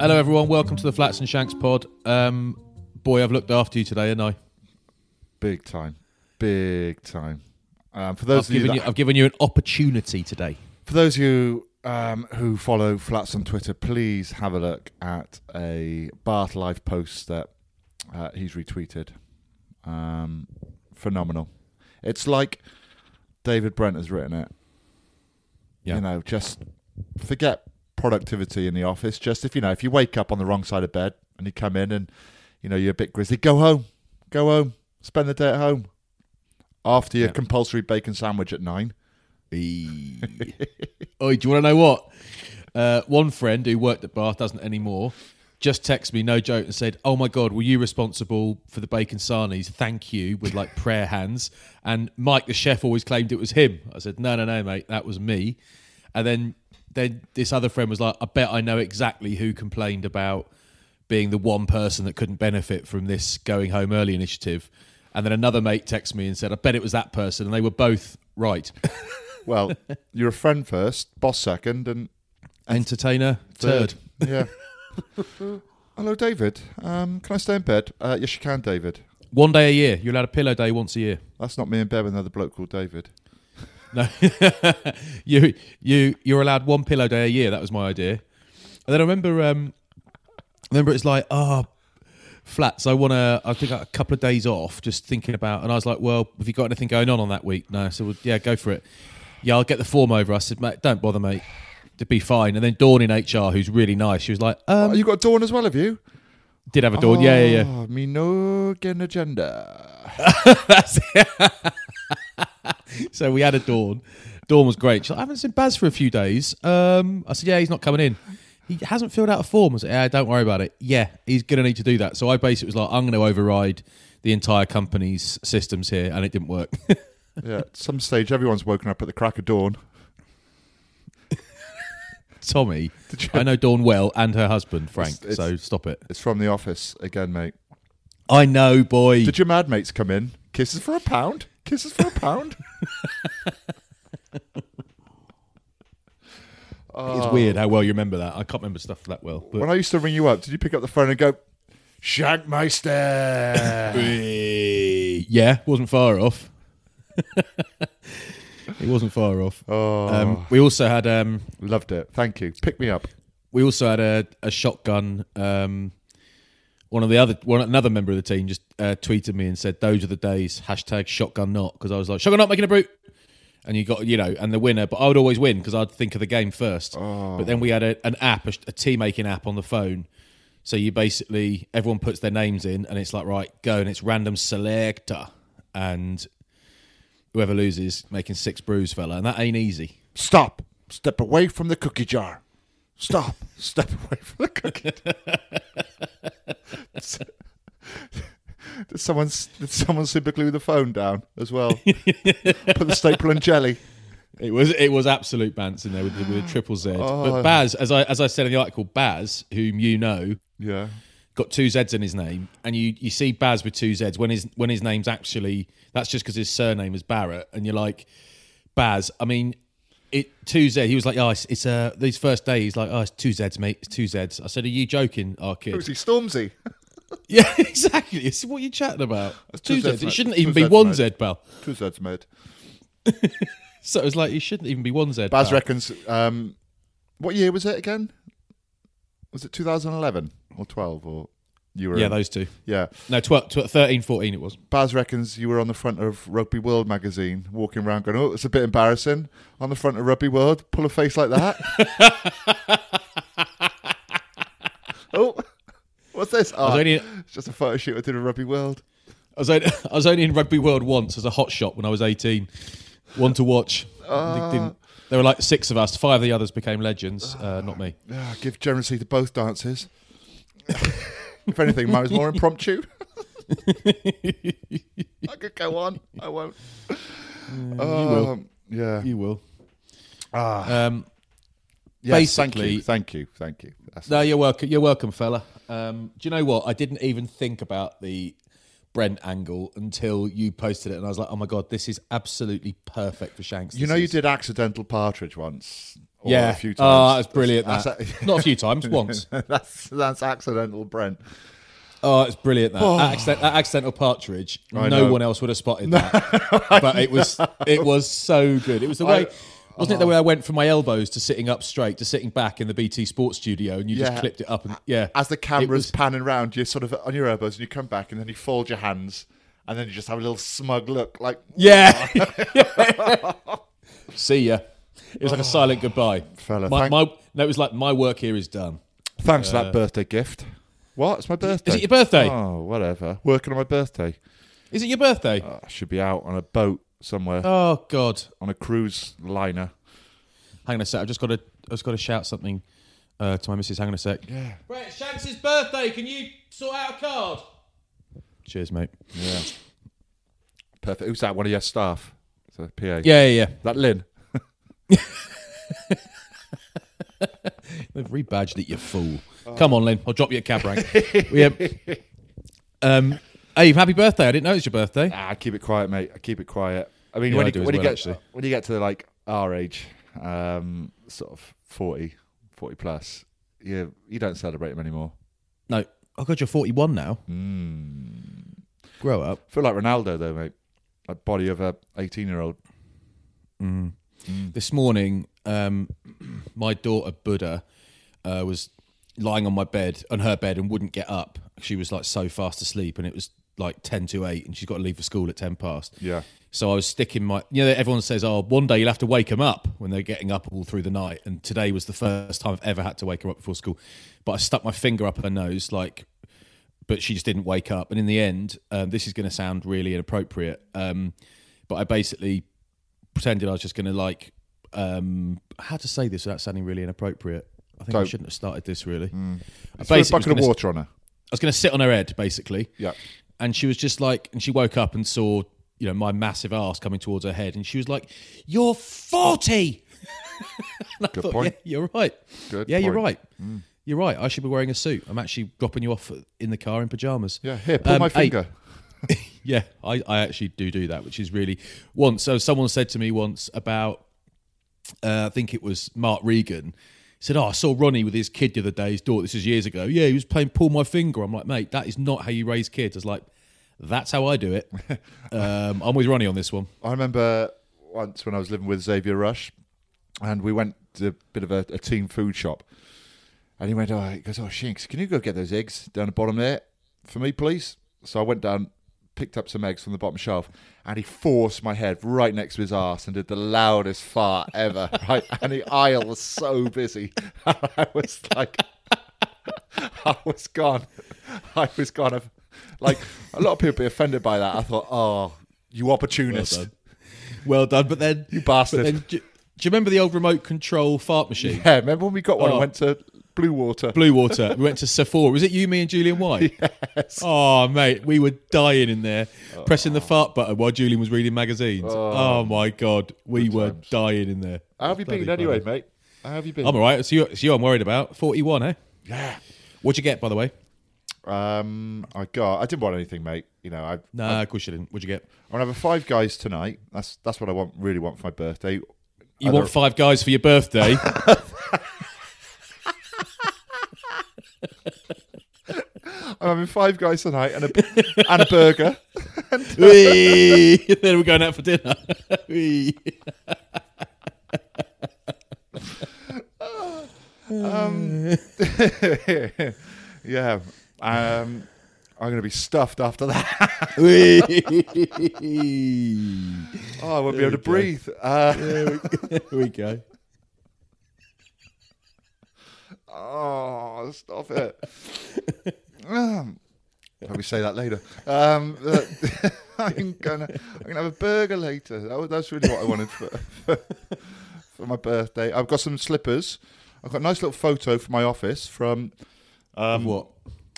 Hello, everyone. Welcome to the Flats and Shanks pod. Um, boy, I've looked after you today, haven't I? Big time, big time. Um, for I've those of you, given that, you, I've given you an opportunity today. for those of you um, who follow Flats on Twitter, please have a look at a Bath Life post that uh, he's retweeted. Um, phenomenal. It's like David Brent has written it. Yeah. You know, just forget productivity in the office. Just if you know, if you wake up on the wrong side of bed and you come in and you know you're a bit grizzly, go home, go home, spend the day at home. After your Yeah. compulsory bacon sandwich at nine. oh, do you want to know what? Uh, one friend who worked at Bath doesn't anymore. Just texted me, no joke, and said, "Oh my God, were you responsible for the bacon sarnies? Thank you." With like prayer hands. And Mike, the chef, always claimed it was him. I said, "No, no, no, mate, that was me." And then, then this other friend was like, "I bet I know exactly who complained about being the one person that couldn't benefit from this going home early initiative." And then another mate texted me and said, "I bet it was that person," and they were both right. Well, you're a friend first, boss second, and Entertainer turd. Yeah. Hello, David. Um, can I stay in bed? Uh, yes, you can, David. One day a year. You're allowed a pillow day once a year. That's not me in bed with another bloke called David. No, you you you're allowed one pillow day a year. That was my idea. And then I remember, um, I remember it's like, oh, flats. I want to. I think a couple of days off, just thinking about. And I was like, well, have you got anything going on on that week? No. So well, yeah, go for it. Yeah, I'll get the form over. I said, mate, don't bother, mate. It'd be fine. And then Dawn in HR, who's really nice, she was like, um, oh, you got Dawn as well, have you? did have a Dawn? Yeah, yeah, yeah. Oh, me no get agenda. That's it. so we had a Dawn. Dawn was great. She's like, I haven't seen Baz for a few days. Um, I said, yeah, he's not coming in. He hasn't filled out a form. I said, yeah, don't worry about it. Yeah, he's going to need to do that. So I basically was like, I'm going to override the entire company's systems here, and it didn't work. yeah, at some stage, everyone's woken up at the crack of dawn. Tommy, I know Dawn well and her husband, Frank, It's- it's- so stop it. It's from the office again, mate. I know, boy. Did your mad mates come in? Kisses for a pound? Kisses for a pound? It's weird how well you remember that. I can't remember stuff that well. But when I used to ring you up, did you pick up the phone and go, Shankmeister? yeah, wasn't far off. it wasn't far off. oh, Um, we also had um, loved it. Thank you. Pick me up. we also had a, a shotgun. Um, one of the other one another member of the team just uh, tweeted me and said, "Those are the days." Hashtag shotgun not because I was like shotgun not making a brute, and you got you know and the winner. But I would always win because I'd think of the game first. But then we had a, an app, a, a tea making app on the phone. So you basically everyone puts their names in, and it's like right, go, and it's random selector, and whoever loses making six brews, fella, and that ain't easy. Stop. Step away from the cookie jar. Stop. Step away from the cookie. did someone did someone super glue the phone down as well? Put the staple and jelly. It was it was absolute bants in there with, the- with a triple Z. Oh. But Baz, as I as I said in the article, Baz, whom you know, Yeah. got two Z's in his name, and you you see Baz with two Z's when his when his name's actually that's just because his surname is Barrett, and you're like Baz. I mean, it two Z. He was like, oh, it's, it's uh these first day. He's like, oh, it's two Z's, mate. It's two Z's. I said, are you joking, our kid? Who's he? Stormzy. Yeah, exactly. It's what are you chatting about? That's Two two Z's. Zs, It shouldn't even be Zs, one mate. Z, pal. Two Z's mate. So it was like, it shouldn't even be one Z. Baz pal. reckons. Um, what year was it again? Was it 2011 or 12 or you were? Yeah, in- those two. Yeah. No, 12, 12, 13, 14 it was. Baz reckons you were on the front of Rugby World magazine, walking around going, "Oh, it's a bit embarrassing." On the front of Rugby World, pull a face like that. oh, what's this? Oh, only- it's just a photo shoot I did of Rugby World. I was, only, I was only in Rugby World once as a hot shot when I was 18. One to watch. They ah. didn't- there were like six of us. Five of the others became legends, uh, not me. Yeah, give generously to both dances. if anything, mine was more impromptu. I could go on. I won't. will. Um, Yeah. You will. Ah. Um, Yes, thank you. Thank you. Thank you. That's no, you're welcome. You're welcome, fella. Um, do you know what? I didn't even think about the Brent angle until you posted it, and I was like, "Oh my god, this is absolutely perfect for Shanks." You know, you did accidental partridge once. Yeah, a few ah, times. Oh, that's brilliant. That's, That not a few times, once. that's that's accidental, Brent. Oh, it's brilliant that, accident, that accidental partridge. I no know. one else would have spotted that, but it was it was so good. It was the way, wasn't it? The uh-huh. way I went from my elbows to sitting up straight to sitting back in the BT Sports studio, and you just clipped it up and yeah. As the camera's was- panning round, you're sort of on your elbows and you come back and then you fold your hands and then you just have a little smug look like, yeah. Oh. See ya. It was like a silent goodbye. Fella, my, thank- my, no, it was like my work here is done. thanks for that birthday gift. What? It's my birthday. Uh, Is it your birthday? Oh, whatever. Working on my birthday. Is it your birthday? I should be out on a boat somewhere oh God. on a cruise liner. Hang on a sec. I've just got to. I've just got to shout something uh, to my missus. Hang on a sec. Yeah. Brett, it's Shanks' birthday. Can you sort out a card? Cheers, mate. Yeah. Perfect. Who's that? One of your staff? It's a PA. Yeah, yeah, yeah. That Lynn? They've rebadged it, you fool. Come on, Lynn. I'll drop you a cab rank. we have, um, hey, happy birthday. I didn't know it was your birthday. Ah, keep it quiet, mate. I keep it quiet. I mean, Yeah, when I you when you get when you get to like our age, um, sort of 40, 40 plus, you you don't celebrate them anymore. No. Oh, God, you're 41 now. Grow up. feel like Ronaldo though, mate. Like body of a eighteen year old. This morning, um, my daughter Buddha uh, was lying on my bed, on her bed, and wouldn't get up. She was like so fast asleep, and it was like 10 to 8, and she's got to leave for school at 10 past. Yeah. So I was sticking my, you know, everyone says, oh, one day you'll have to wake them up when they're getting up all through the night. And today was the first time I've ever had to wake her up before school. But I stuck my finger up her nose, like, but she just didn't wake up. And in the end, um, this is going to sound really inappropriate. Um, but I basically pretended I was just going to, like, um, how to say this without sounding really inappropriate. I think I shouldn't have started this really. I Throw a bucket of gonna- water on her. I was going to sit on her head, basically Yeah. and she was just like, and she woke up and saw, you know, my massive ass coming towards her head, and she was like, "You're 40." Good thought, point. Yeah, you're right. Good yeah, you're point. right. You're right. I should be wearing a suit. I'm actually dropping you off in the car in pajamas. Yeah. Here, pull Um, my hey, finger. yeah, I, I actually do do that, which is really once. So someone said to me once about, uh, I think it was Mark Regan. He said, "Oh, I saw Ronnie with his kid the other day. His daughter. This is years ago. Yeah, he was playing pull my finger. I'm like, mate, that is not how you raise kids. I was like, that's how I do it. um, I'm with Ronnie on this one. I remember once when I was living with Xavier Rush, and we went to a bit of a, a team food shop, and he went, "Oh, he goes, oh, Shinks, can you go get those eggs down the bottom there for me, please?" So I went down, picked up some eggs from the bottom shelf, and he forced my head right next to his ass and did the loudest fart ever. Right, and the aisle was so busy, I was like, I was gone, I was gone. I've- Like a lot of people be offended by that. I thought, oh, you opportunist. Well done. Well done. But then You bastard. Then, do, do you remember the old remote control fart machine? Yeah, remember when we got one and Oh. went to Blue water. Blue Water. We went to Sephora. Was it you, me, and Julian White? Yes. Oh, mate, we were dying in there, pressing the fart button while Julian was reading magazines. Oh, my god, we were times. dying in there. How have you Bloody been anyway, mate? How have you been? I'm all right. It's you, it's you I'm worried about. 41, eh? yeah. What'd you get, by the way? Um, I got. I didn't want anything, mate. You know, I. No, I, of course you didn't. What'd you get? I'm gonna have a five guys tonight. That's that's what I want. Really want for my birthday. You Either- want five guys for your birthday? I'm having five guys tonight and a and a burger. Whee! then we're going out for dinner. Whee! yeah. Um, I'm gonna be stuffed after that. Oh, I won't be able to go. breathe. Uh, Here we go. Oh, stop it. um, probably say that later. Um, I'm gonna I'm gonna have a burger later. That was, that's really what I wanted for, for for my birthday. I've got some slippers. I've got a nice little photo from my office from um, what?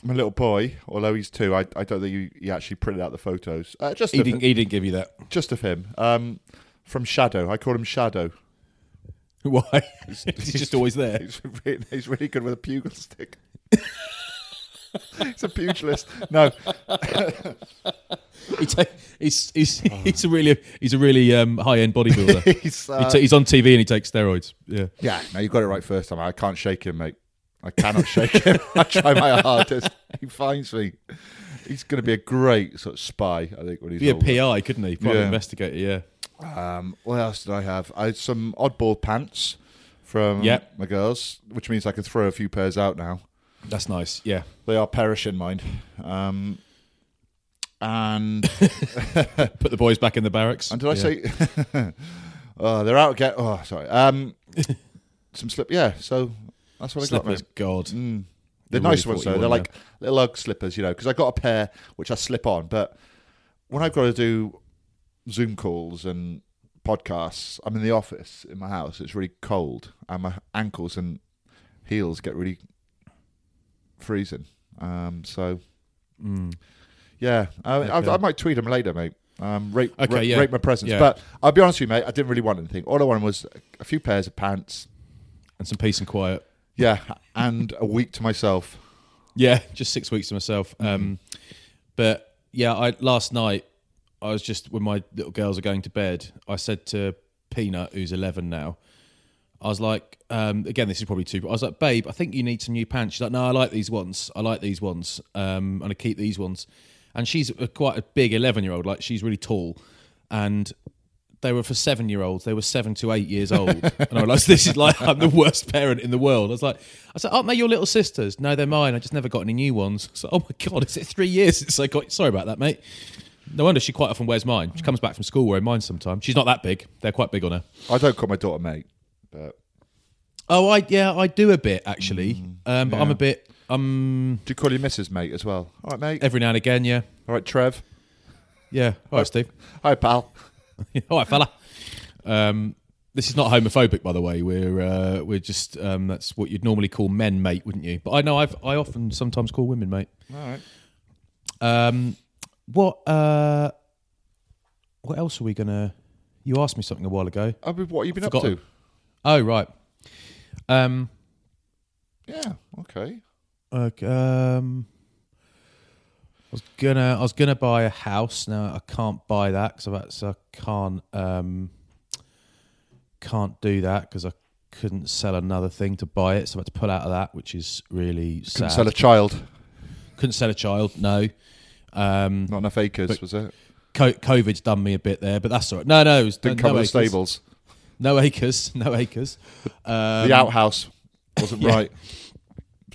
my little boy. Although he's two, I, I don't think he, he actually printed out the photos. Uh, just He didn't, he didn't give you that. just of him. Um, from Shadow. I call him Shadow. Why? He's just always there. He's really, he's really good with a bugle stick. he's a pugilist. No, He ta- he's he's he's a really he's a really um, high end bodybuilder. he's He uh, ta- he's on TV and he takes steroids. Yeah. yeah. No, you got it right first time. I can't shake him, mate. I cannot shake him. I try my hardest. He finds me. He's going to be a great sort of spy. I think when he's Be a older. PI, couldn't he? Private Yeah. investigator. Yeah. Um, what else did I have? I had some oddball pants from Yep. my girls, which means I can throw a few pairs out now. That's nice. Yeah. They are perishing, mind. Um, and Put the boys back in the barracks. and did I say? oh, they're out again. Oh, sorry. Um, some slip. Yeah. So that's what I got. slippers? Mate. God. Mm. They're nice ones though. They're like little Ugg slippers, you know, because I got a pair which I slip on. But when I've got to do Zoom calls and podcasts, I'm in the office in my house. It's really cold, and my ankles and heels get really freezing. Um, so Mm. yeah, I, I, Okay. I might tweet them later, mate. Um, rate, Okay, rate, yeah. rate my presents. Yeah. But I'll be honest with you, mate. I didn't really want anything. All I wanted was a few pairs of pants. And some peace and quiet. Yeah, and a week to myself. Yeah, just six weeks to myself. Um, but yeah, I last night I was just when my little girls are going to bed. I said to Peanut, who's eleven now, I was like, um, again, this is probably too. But I was like, babe, I think you need some new pants. She's like, no, I like these ones. I like these ones. Um, and I keep these ones. And she's a, quite a big eleven-year-old. Like she's really tall, and they were for seven year olds. They were seven to eight years old. and I realised this is like I'm the worst parent in the world. I was like, I said, aren't they your little sisters? No, they're mine. I just never got any new ones. So, oh my god, is it three years since I got? Sorry about that, mate. No wonder she quite often wears mine. She comes back from school wearing mine sometimes. She's not that big. They're quite big on her. I don't call my daughter mate, but Oh, I yeah, I do a bit actually, um, but I'm a bit um do you call your missus mate as well? All right, mate. every now and again. Yeah, All right, Trev. yeah. All right, Steve. Hi, pal. All right, fella. Um, this is not homophobic, by the way. We're uh, we're just um, that's what you'd normally call men, mate, wouldn't you? But I know I've I often sometimes call women, mate. All right. Um, what uh, what else are we gonna? You asked me something a while ago. I mean, what have you been up to? Oh right. Um, Yeah. Okay. okay, um, I was gonna I was gonna buy a house. Now I can't buy that because I can't um, can't do that because I couldn't sell another thing to buy it, so I had to pull out of that, which is really Couldn't sad. sell a child. couldn't sell a child. No. Um, Not enough acres, was it? Co- COVID's done me a bit there, but that's all right. No, no, it was, Didn't no, cover no the acres. stables. No acres, no acres. Um, the outhouse wasn't yeah. right.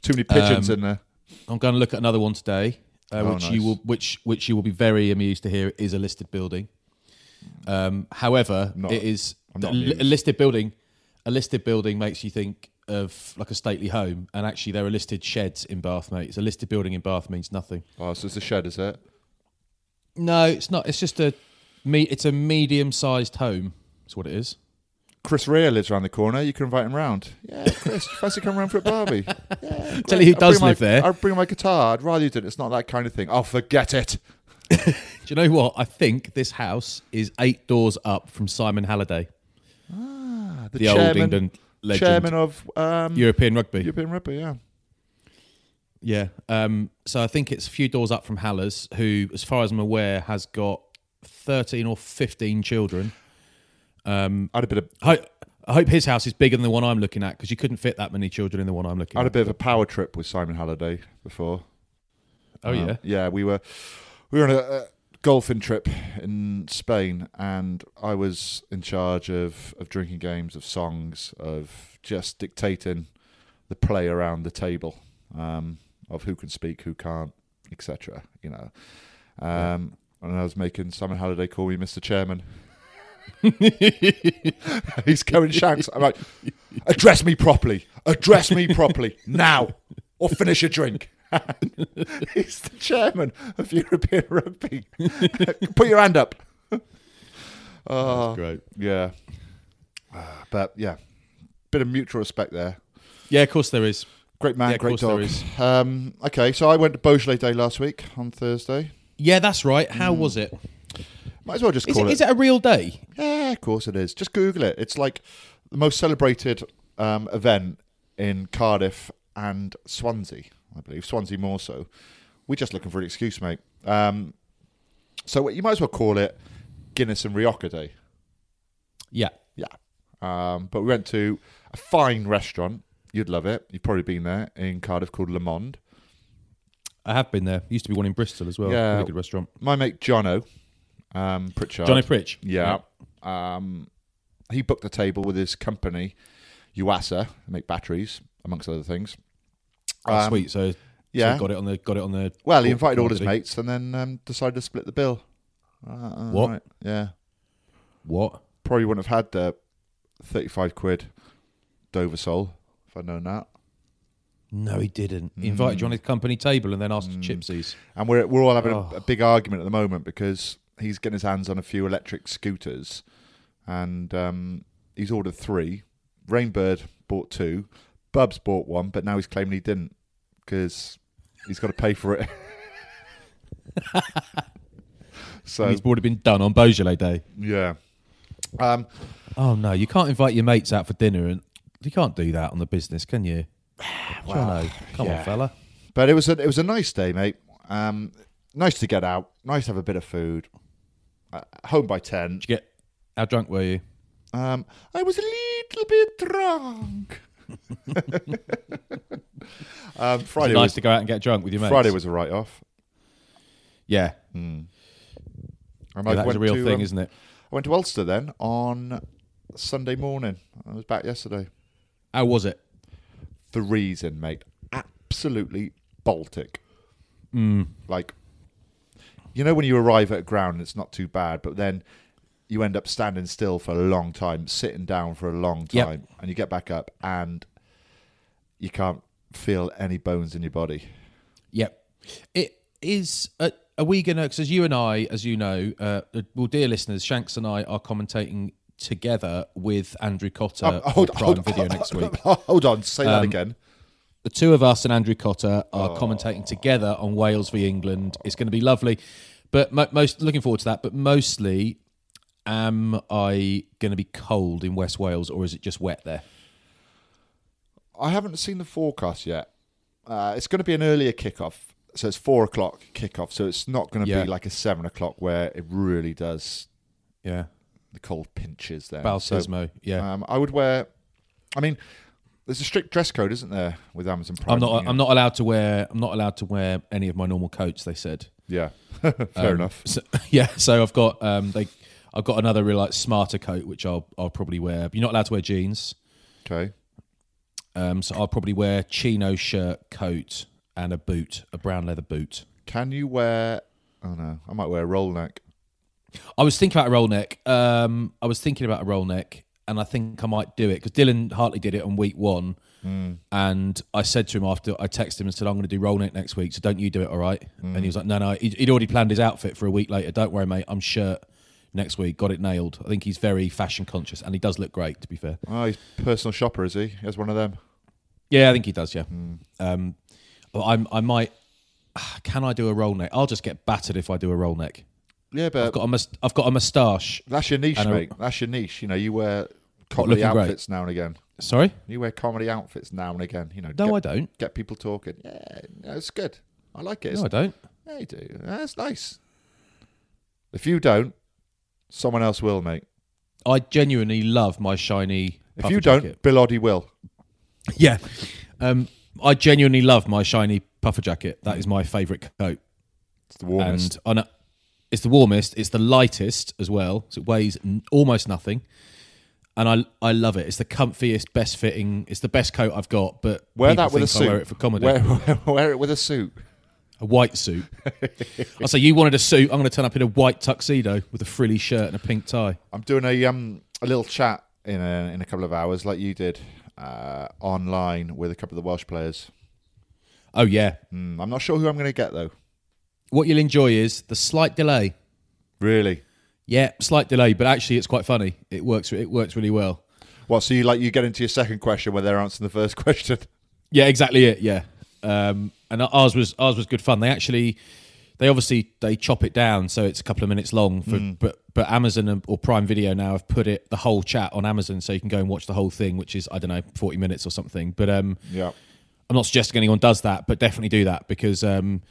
Too many pigeons Um, in there. I'm going to look at another one today, uh, Oh, which you will, which which you will be very amused to hear is a listed building. Um, however, Not- it is a, a listed building. A listed building makes you think of like a stately home, and actually there are listed sheds in Bath, mate. It's a listed building in Bath means nothing. Oh, so it's a shed, is it? No, it's not. It's just a me. It's a medium-sized home. That's what it is. Chris Rea lives around the corner. You can invite him round. Yeah, Chris, fancy coming round for a barbie? Yeah, Tell you who does bring my- live there. I'll bring my guitar. I'd rather you didn't. It's not that kind of thing. I'll forget it. Do you know what? I think this house is eight doors up from Simon Halliday, Ah, the, the old England legend, chairman of um, European rugby. European rugby. Yeah. Yeah. Um, so I think it's a few doors up from Hallers, who, as far as I'm aware, has got 13 or 15 children. I had a bit of I, I hope his house is bigger than the one I'm looking at because you couldn't fit that many children in the one I'm looking at. I had a bit of a power trip with Simon Halliday before. oh, Um, yeah. yeah. We were we were on a, a golfing trip in Spain, and I was in charge of of drinking games, of songs, of just dictating the play around the table, um, of who can speak, who can't, etc. You know, um, and I was making Simon Halliday call me Mr. Chairman. He's going shanks. I'm like, address me properly. Address me properly now, or finish your drink. He's the chairman of European Rugby. Put your hand up. Oh, Great. yeah. Ah, But yeah, bit of mutual respect there. Yeah, of course there is. Great man, Yeah, of great course there dog. is. Um, okay, so I went to Beaujolais Day last week on Thursday. Yeah, that's right. How was it? Might as well just Is, call it, is it a real day? Yeah, of course it is. Just Google it. It's like the most celebrated um, event in Cardiff and Swansea, I believe. Swansea more so. We're just looking for an excuse, mate. Um, so you might as well call it Guinness and Rioja Day. Yeah. Yeah. Um, but we went to a fine restaurant. You'd love it. You've probably been there in Cardiff called Le Monde. I have been there. Used to be one in Bristol as well. Yeah. Really good restaurant. My mate Jono um, Pritchard. Johnny Pritch. Yeah. Um, he booked a table with his company, Uasa, make batteries, amongst other things. Oh, Um, sweet. So, yeah. so got it on the got it on the. Well, he invited all his mates and then um, decided to split the bill. Uh, What? right, Yeah. What? Probably wouldn't have had the 35 quid Dover Soul if I'd known that. No, he didn't. He Mm. invited you on his company table and then asked for chipsies. And we're, we're all having Oh. a, a big argument at the moment because he's getting his hands on a few electric scooters and um, he's ordered three. Rainbird bought two. Bubs bought one, but now he's claiming he didn't because he's got to pay for it. so, he's already been done on Beaujolais Day. yeah. Um, Oh no, you can't invite your mates out for dinner, and you can't do that on the business, can you? Jono, come yeah. on, fella. but it was a, it was a nice day, mate. Um, nice to get out. Nice to have a bit of food. Uh, home by 10. Did you get how drunk were you? Um, I was a little bit drunk. um, Friday nice was to go out and get drunk with your mates. Friday was a write off. yeah, And yeah I went a real to, thing, um, isn't it? I went to Ulster then on Sunday morning. I was back yesterday. How was it? Freezing, mate. Absolutely Baltic. Mm. Like, you know, when you arrive at a ground, and it's not too bad, but then you end up standing still for a long time, sitting down for a long Yep. time, and you get back up and you can't feel any bones in your body. Yep. It is. Uh, are we gonna? Because as you and I, as you know, uh, well, dear listeners, Shanks and I are commentating together with Andrew Cotter Oh, for Prime Video next week. Hold on, say that Um, again. the two of us and Andrew Cotter are Oh. commentating together on Wales v England. It's going to be lovely, but mo- most looking forward to that. But mostly, am I going to be cold in West Wales, or is it just wet there? I haven't seen the forecast yet. Uh, it's going to be an earlier kickoff, so it's four o'clock kickoff. So it's not going to Yeah. be like a seven o'clock where it really does Yeah, the cold pinches there. Balsismo. yeah, Um, I would wear. I mean, there's a strict dress code, isn't there, with Amazon Prime? I'm not. I'm not allowed to wear. I'm not allowed to wear any of my normal coats. They said. Yeah, fair Um, enough. So, yeah, so I've got um, they. I've got another real like smarter coat which I'll I'll probably wear. But you're not allowed to wear jeans. Okay. Um, so I'll probably wear chino shirt, coat, and a boot, a brown leather boot. Can you wear? Oh no, I might wear a roll neck. I was thinking about a roll neck. Um, I was thinking about a roll neck, and I think I might do it because Dylan Hartley did it on week one, and I said to him after I texted him and said I'm going to do roll neck next week, so don't you do it, all right? And he was like, no, no, he'd, he'd already planned his outfit for a week later. Don't worry, mate. I'm shirt, next week. Got it nailed. I think he's very fashion conscious, and he does look great. To be fair, Oh, he's personal shopper, is he? As one of them. yeah, I think he does. Yeah, um, I'm, I might. Can I do a roll neck? I'll just get battered if I do a roll neck. Yeah, but I've got a mus- I've got a moustache. that's your niche, and a- mate. That's your niche. You know, you wear comedy looking great? outfits now and again. Sorry, You wear comedy outfits now and again. You know, no, get, I don't. get people talking. Yeah, no, it's good. I like it. No, I don't. Yeah, you do. That's nice. If you don't, someone else will, mate. I genuinely love my shiny. If puffer you don't, jacket. Bill Oddie will. yeah, um, I genuinely love my shiny puffer jacket. That is my favourite coat. It's the warmest. And on a, it's the warmest. It's the lightest as well. So it weighs n- almost nothing. And I I love it. It's the comfiest, best fitting. It's the best coat I've got. But wear people that with a think I suit. wear it for comedy. Wear, wear, wear it with a suit. A white suit. I say you wanted a suit. I'm going to turn up in a white tuxedo with a frilly shirt and a pink tie. I'm doing a um a little chat in a in a couple of hours, like you did, uh, online with a couple of the Welsh players. Oh yeah. Mm, I'm not sure who I'm going to get though. What you'll enjoy is the slight delay. Really? Yeah, slight delay, but actually it's quite funny. It works. It works really well. What? So you like you get into your second question where they're answering the first question? Yeah, exactly it. Yeah, um, and ours was ours was good fun. They actually, they obviously they chop it down so it's a couple of minutes long. For, But but Amazon or Prime Video now have put it the whole chat on Amazon, so you can go and watch the whole thing, which is I don't know forty minutes or something. But um, Yeah. I'm not suggesting anyone does that, but definitely do that because um,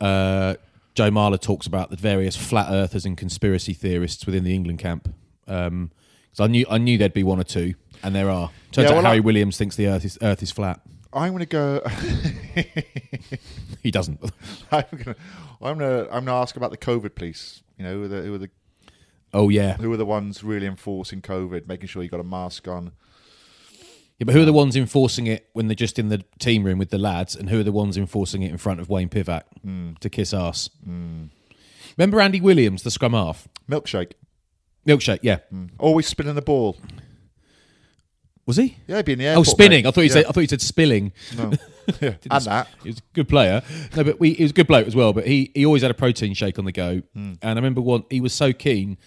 uh, Joe Marler talks about the various flat earthers and conspiracy theorists within the England camp. Um 'cause I knew I knew there'd be one or two, and there are. Turns Yeah, out Harry I- Williams thinks the Earth is Earth is flat. I'm going to go. He doesn't. I'm going to. I'm going to. I'm going to ask about the COVID police. You know, who are the who are the oh yeah. who are the ones really enforcing COVID, making sure you got a mask on. Yeah, but who are the ones enforcing it when they're just in the team room with the lads, and who are the ones enforcing it in front of Wayne Pivac hmm. to kiss ass? Hmm. Remember Andy Williams, the scrum half? Milkshake. Milkshake, yeah. Hmm. Always spinning the ball. Was he? Yeah, he'd be in the oh, airport. Oh, spinning. mate. I thought you Yeah. said. I thought you said spilling. No. yeah. and that. He was a good player. No, but we, he was a good bloke as well. But he, he always had a protein shake on the go. Hmm. And I remember one. He was so keen.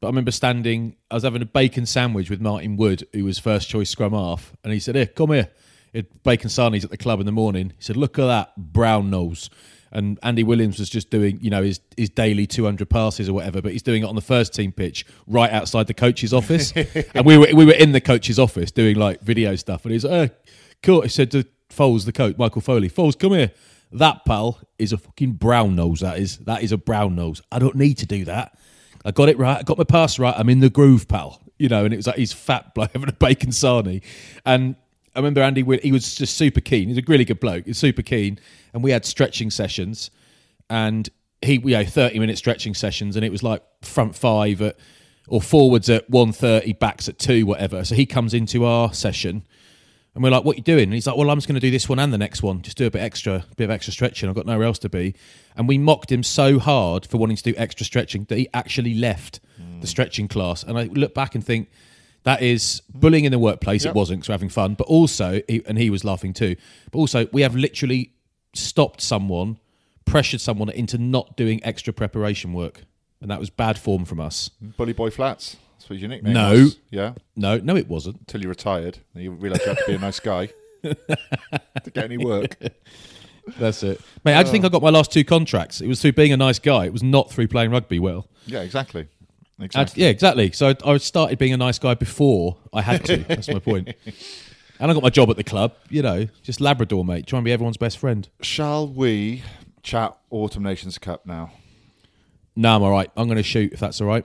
But I remember standing. I was having a bacon sandwich with Martin Wood, who was first choice scrum half, and he said, "Here, come here." He had bacon sarnies at the club in the morning. He said, "Look at that brown nose." And Andy Williams was just doing, you know, his his daily 200 passes or whatever, but he's doing it on the first team pitch right outside the coach's office. and we were we were in the coach's office doing like video stuff. And he's like, oh, cool. He said to Foles, the coach, Michael Foley, Foles, come here. That pal is a fucking brown nose. That is that is a brown nose. I don't need to do that. I got it right. I got my pass right. I'm in the groove, pal. You know, and it was like he's fat bloke having a bacon sarnie. And I remember Andy, he was just super keen. He's a really good bloke. He's super keen. And we had stretching sessions and he, you know, 30 minute stretching sessions. And it was like front five at, or forwards at 1.30, backs at two, whatever. So he comes into our session and we're like, "What are you doing?" And he's like, "Well, I'm just going to do this one and the next one. Just do a bit extra, a bit of extra stretching. I've got nowhere else to be." And we mocked him so hard for wanting to do extra stretching that he actually left the mm. stretching class. And I look back and think that is bullying in the workplace. It wasn't because we're having fun, but also, he, and he was laughing too. But also, we have literally stopped someone, pressured someone into not doing extra preparation work, and that was bad form from us. Bully Boy Flats. That's what your nickname No. was. Yeah. No, no, it wasn't. Until you retired. And you realised you had to be a nice guy to get any work. That's it, mate. I just think oh. I got my last two contracts. It was through being a nice guy. It was not through playing rugby well. Yeah, exactly. I- Exactly. yeah, exactly. So I, I started being a nice guy before I had to. That's my point. And I got my job at the club. You know, just Labrador, mate. Try and be everyone's best friend. Shall we chat Autumn Nations Cup now? No, I'm all right. I'm going to shoot if that's all right.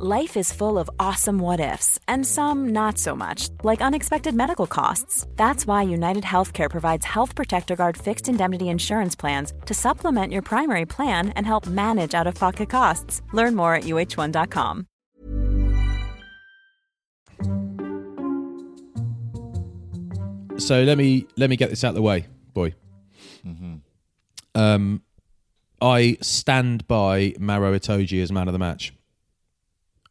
Life is full of awesome what ifs, and some not so much, like unexpected medical costs. That's why United Healthcare provides Health Protector Guard fixed indemnity insurance plans to supplement your primary plan and help manage out of pocket costs. Learn more at uh1.com. So let me let me get this out of the way, boy. Mm-hmm. Um, I stand by Maro Itoje as man of the match.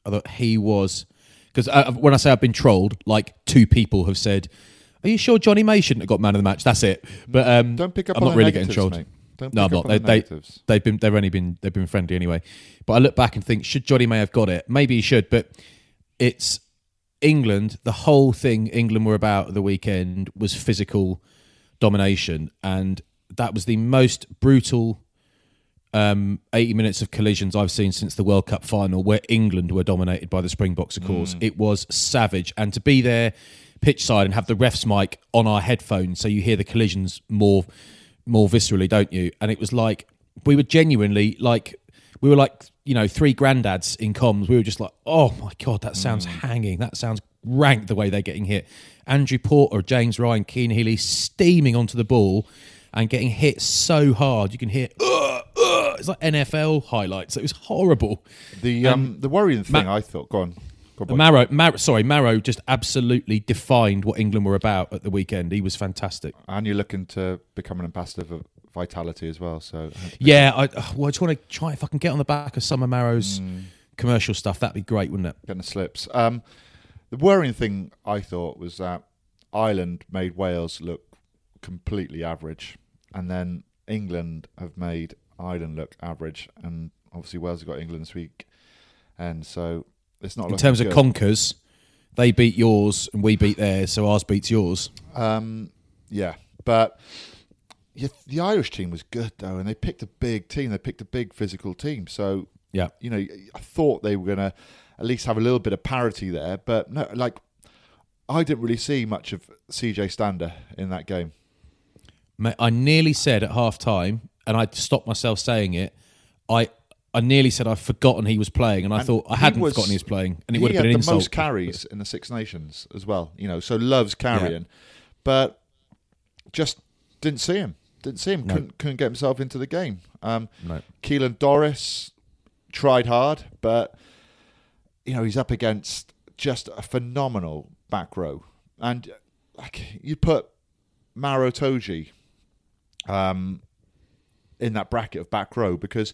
I thought he was because uh, when I say I've been trolled, like two people have said, "Are you sure Jonny May shouldn't have got man of the match?" That's it. But um, Don't pick up I'm not really getting trolled. mate. Don't no, I'm not. They, the they, they've been they've only been they've been friendly anyway. But I look back and think, should Jonny May have got it? Maybe he should, but it's England. The whole thing England were about at the weekend was physical domination, and that was the most brutal um, 80 minutes of collisions I've seen since the World Cup final, where England were dominated by the Springboks. Of course, it was savage, and to be there pitch side and have the refs mic on our headphones, so you hear the collisions more more viscerally, don't you? And it was like we were genuinely like we were like you know three granddads in comms. We were just like, oh my god, that sounds hanging. That sounds rank the way they're getting hit. Andrew Porter, James Ryan, Cian Healy steaming onto the ball and getting hit so hard you can hear. "Ugh, ugh." It's like NFL highlights. It was horrible. The um, the worrying thing Ma- I thought. Go on. Go on. Maro, Mar- sorry, Maro just absolutely defined what England were about at the weekend. He was fantastic. and you're looking to become an ambassador for Vitality as well. So Yeah, I, uh, well, I just want to try if I can get on the back of some of Maro's commercial stuff. That'd be great, wouldn't it? getting the slips. Um, the worrying thing I thought was that Ireland made Wales look completely average, and then England have made Ireland look average, and obviously Wales have got England this week, and so it's not In terms of good. conkers, they beat yours and we beat theirs, so ours beats yours. Um, yeah, but yeah, the Irish team was good though, and they picked a big team. They picked a big physical team. So Yeah. you know, I thought they were going to at least have a little bit of parity there, but no, like I didn't really see much of CJ Stander in that game. Mate, I nearly said at half time, and I stopped myself saying it. I I nearly said I've forgotten he was playing, and I And thought I hadn't was- forgotten he was playing, and it he would have been an the insult. most carries in the Six Nations as well. You know, so loves carrying, but just didn't see him. Didn't see him. No. Couldn't couldn't get himself into the game. Um, No. Caelan Doris tried hard, but you know he's up against just a phenomenal back row, and like you put Maro Itoje um, in that bracket of back row because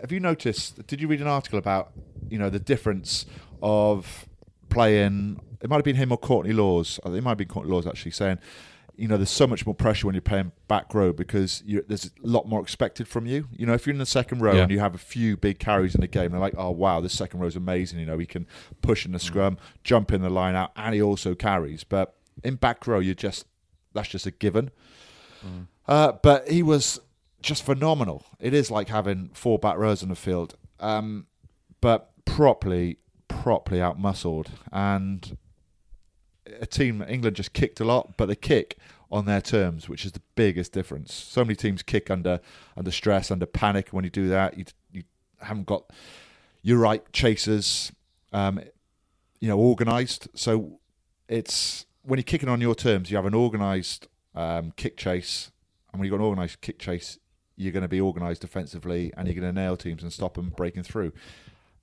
have you noticed? Did you read an article about you know the difference of playing? It might have been him or Courtney Lawes. Uh, it might have been Courtney Lawes actually saying, you know, there's so much more pressure when you're playing back row because there's a lot more expected from you. You know, if you're in the second row Yeah. and you have a few big carries in the game, they're like, oh wow, this second row is amazing. You know, he can push in the mm. scrum, jump in the line out, and he also carries. But in back row, you're just that's just a given. Mm. Uh, but he was just phenomenal. It is like having four back rows on the field, um, but properly, properly out muscled. And a team, England just kicked a lot, but they kick on their terms, which is the biggest difference. So many teams kick under under stress, under panic. When you do that, you you haven't got your right chasers, um, you know, organised. So it's when you're kicking on your terms, you have an organised um, kick chase, and when you've got an organised kick chase, you're going to be organised defensively, and you're going to nail teams and stop them breaking through.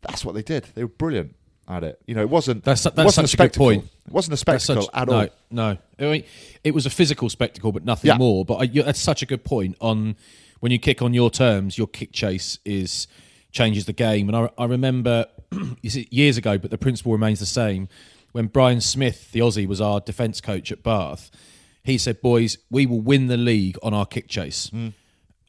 That's what they did. They were brilliant at it. You know, it wasn't. That's- that's wasn't such a good spectacle. point. It wasn't a spectacle such- at no, all. No, I mean, it was a physical spectacle, but nothing Yeah. more. But I, you- that's such a good point. On when you kick on your terms, your kick chase is changes the game. And I, I remember years ago, but the principle remains the same. When Brian Smith, the Aussie, was our defence coach at Bath, he said, "Boys, we will win the league on our kick chase." Mm.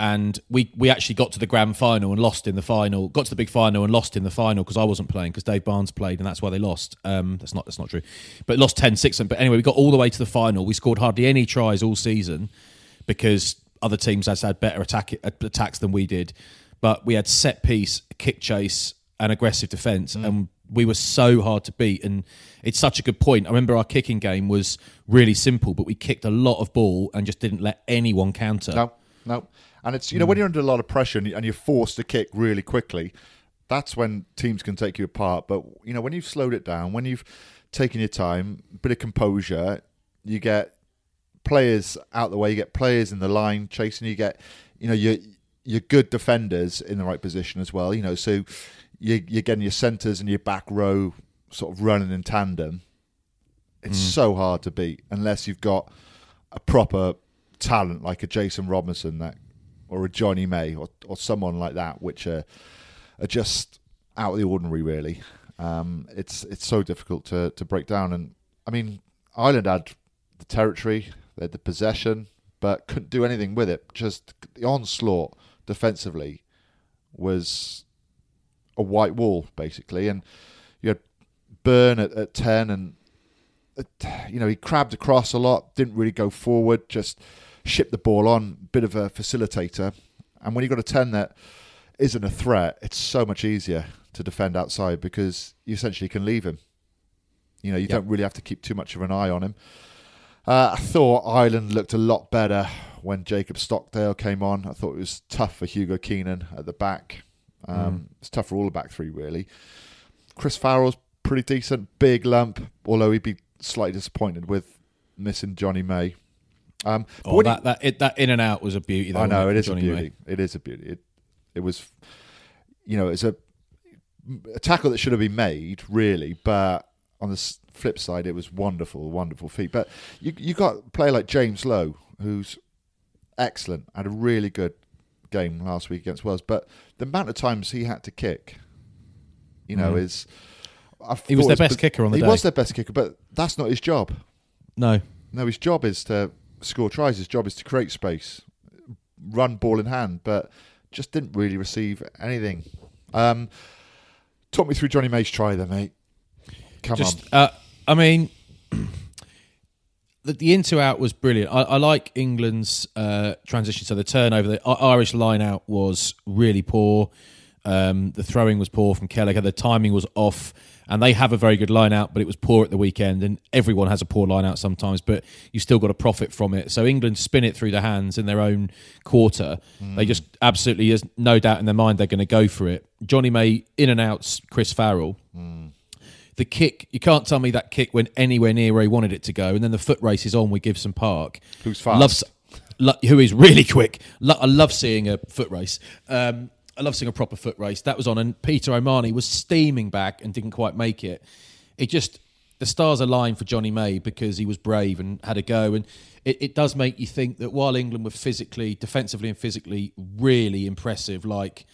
And we we actually got to the grand final and lost in the final. Got to the big final and lost in the final because I wasn't playing because Dave Barnes played and that's why they lost. Um, that's not that's not true, but lost 10-6. But anyway, we got all the way to the final. We scored hardly any tries all season because other teams has had better attack attacks than we did. But we had set piece, kick chase, and aggressive defence, and we were so hard to beat. And it's such a good point. I remember our kicking game was really simple, but we kicked a lot of ball and just didn't let anyone counter. No. No, and it's you know when mm. you're under a lot of pressure and you- and you're forced to kick really quickly, that's when teams can take you apart. But you know when you've slowed it down, when you've taken your time, a bit of composure, you get players out the way, you get players in the line chasing, you get you know your your good defenders in the right position as well. You know, so you, you're getting your centres and your back row sort of running in tandem. It's mm. so hard to beat unless you've got a proper talent like a Jason Robinson that, or a Jonny May or, or someone like that, which are, are just out of the ordinary. Really, um, it's it's so difficult to to break down. And I mean, Ireland had the territory, they had the possession, but couldn't do anything with it. Just the onslaught defensively was a white wall basically, and you had Byrne at, at ten, and uh, you know he crabbed across a lot, didn't really go forward, just shipped the ball on, bit of a facilitator. And when you have got a ten that isn't a threat, it's so much easier to defend outside because you essentially can leave him. You know, you don't really have to keep too much of an eye on him. Uh, I thought Ireland looked a lot better when Jacob Stockdale came on. I thought it was tough for Hugo Keenan at the back. Um, It's tough for all the back three, really. Chris Farrell's pretty decent, big lump, although he'd be slightly disappointed with missing Jonny May. Um, Oh, he- that, that, it, that in and out was a beauty. Though, I know wasn't it is a beauty. May? It is a beauty. It it was, you know, it's a, a tackle that should have been made really, but on the flip side, it was wonderful, wonderful feat. But you you got a player like James Lowe, who's excellent, had a really good game last week against Wales, but the amount of times he had to kick, you know, is. I Mm. He was their it best kicker on the He day. was their best kicker, but that's not his job. No, No, his job is to score tries. His job is to create space, run ball in hand, but just didn't really receive anything. Um, talk me through Jonny May's try, there, mate. Come just on. uh, I mean, the, the into out was brilliant. I, I like England's uh, transition. So the turnover, the Irish line out was really poor. Um, the throwing was poor from Kelleher. The timing was off, and they have a very good line out, but it was poor at the weekend. And everyone has a poor line out sometimes, but you still got to profit from it. So England spin it through the hands in their own quarter. They just absolutely, there's no doubt in their mind they're going to go for it. Jonny May in and outs Chris Farrell the kick you can't tell me that kick went anywhere near where he wanted it to go and then the foot race is on with Gibson Park Who's fast. Loves, lo- who is really quick Lo- I love seeing a foot race um, I love seeing a proper foot race. That was on and Peter O'Mahony was steaming back and didn't quite make it. It just the stars aligned for Jonny May because he was brave and had a go and it, it does make you think that while England were physically defensively and physically really impressive like